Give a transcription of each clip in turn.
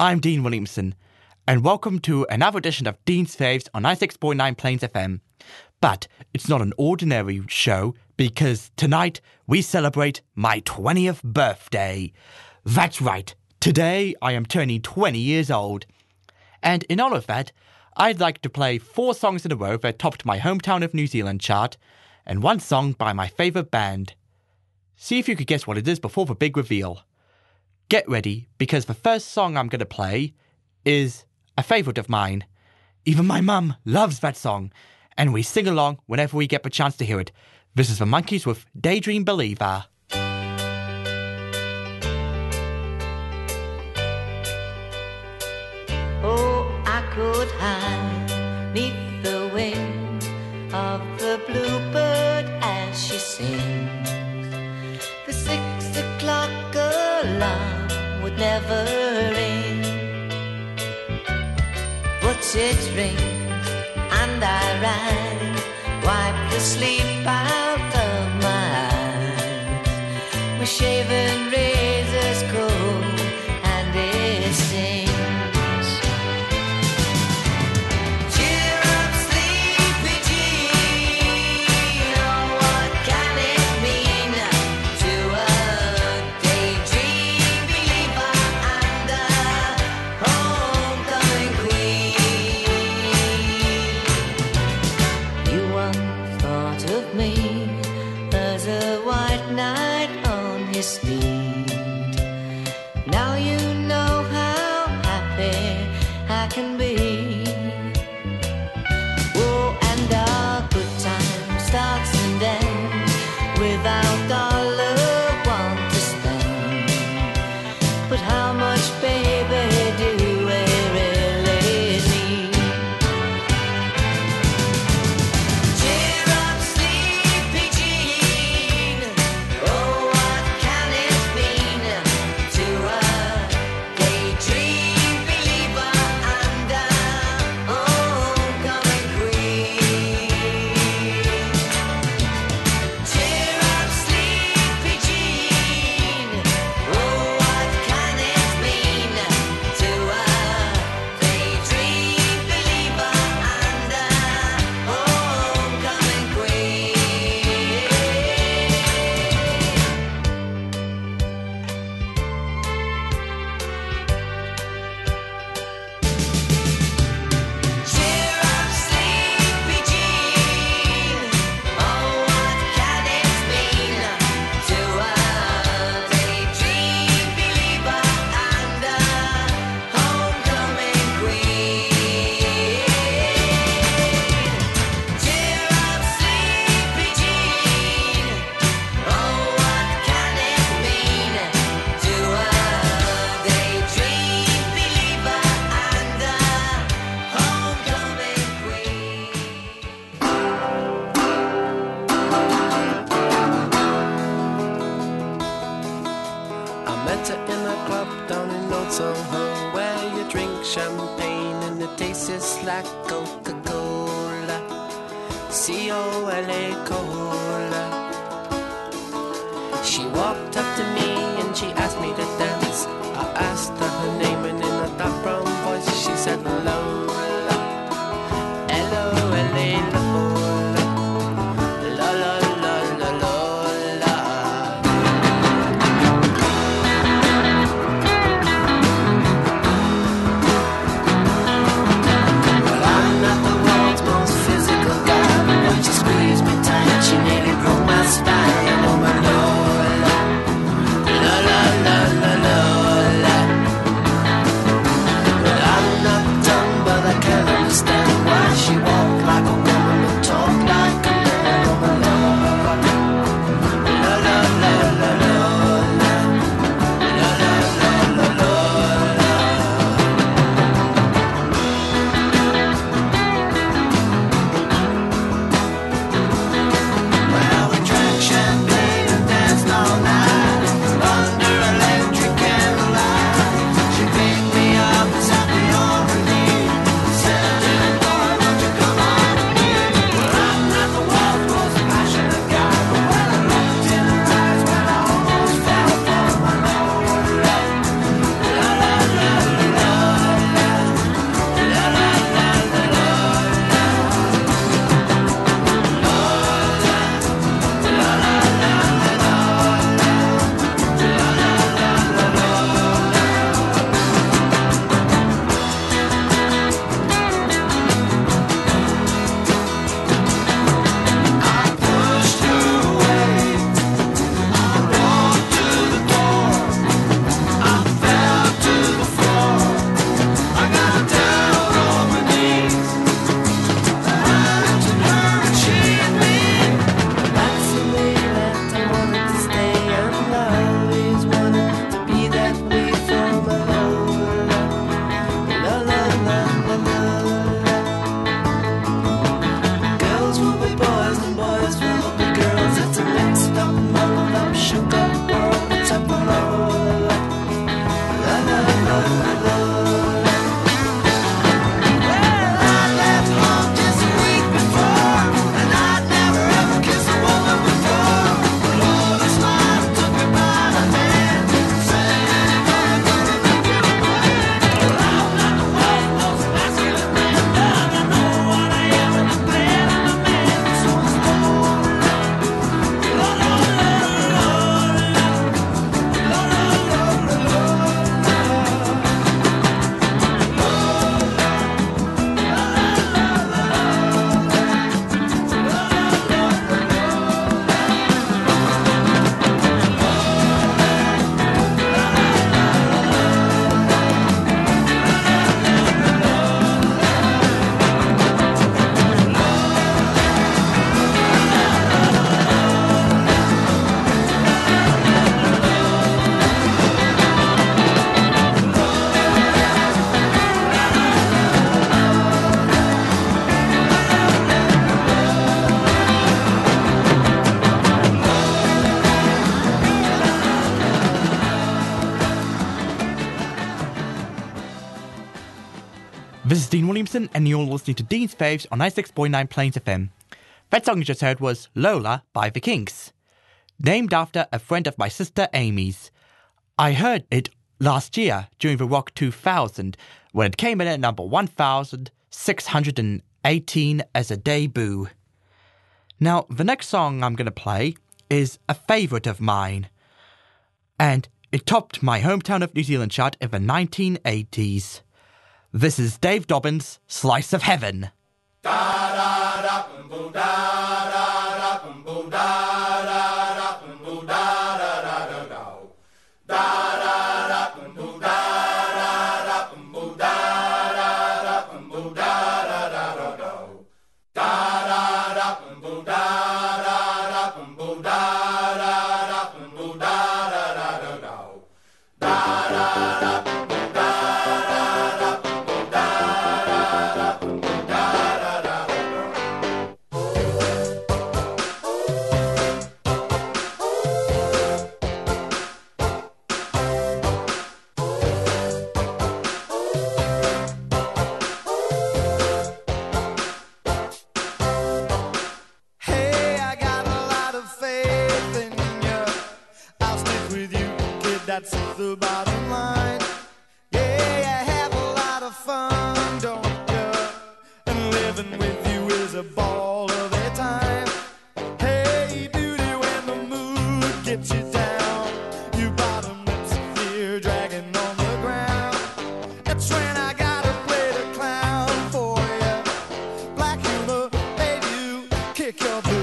I'm Dean Williamson, and welcome to another edition of Dean's Faves on 96.9 Plains FM. But it's not an ordinary show because tonight we celebrate my 20th birthday. That's right, today I am turning 20 years old. And in all of that, I'd like to play four songs in a row that topped my hometown of New Zealand chart, and one song by my favourite band. See if you could guess what it is before the big reveal get ready because the first song I'm going to play is a favourite of mine. Even my mum loves that song, and we sing along whenever we get the chance to hear it. This is the Monkees with Daydream Believer. Oh, I could hide neath the wing of the bluebird as she sings. Never ring, but it rings and I rise, wipe the sleep out of my eyes. My shaven Williamson, and you're listening to Dean's Faves on 96.9 Plains FM. That song you just heard was Lola by The Kinks, named after a friend of my sister Amy's. I heard it last year during the Rock 2000 when it came in at number 1618 as a debut. Now, the next song I'm going to play is a favourite of mine, and it topped my hometown of New Zealand chart in the 1980s. This is Dave Dobbyn's Slice of Heaven. Hey, kick blues.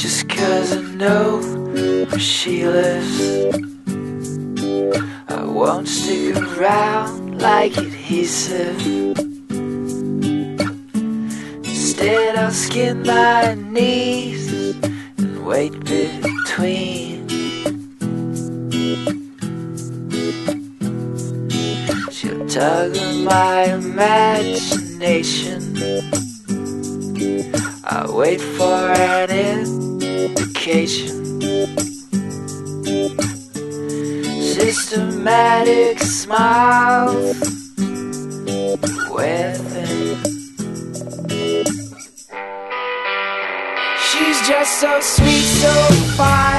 Just cause I know where she lives. I won't stick around like adhesive. Instead, I'll skin my knees and wait between. She'll tug on my imagination. I wait for an indication. Systematic smiles within. She's just so sweet, so fine,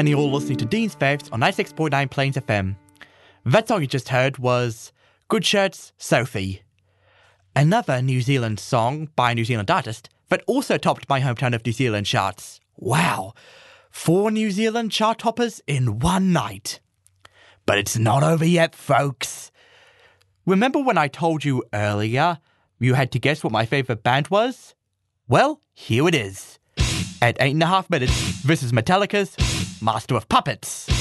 and you're all listening to Dean's Faves on 96.9 Plains FM. That song you just heard was Goodshirt's, Sophie. Another New Zealand song by a New Zealand artist that also topped my hometown of New Zealand charts. Wow! Four New Zealand chart toppers in one night. But it's not over yet, folks. Remember when I told you earlier you had to guess what my favourite band was? Well, here it is. At eight and a half minutes, is Metallica's Master of Puppets.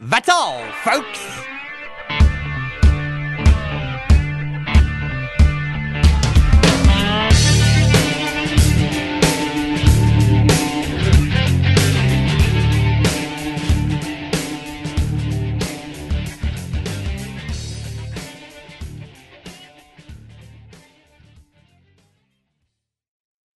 That's all, folks.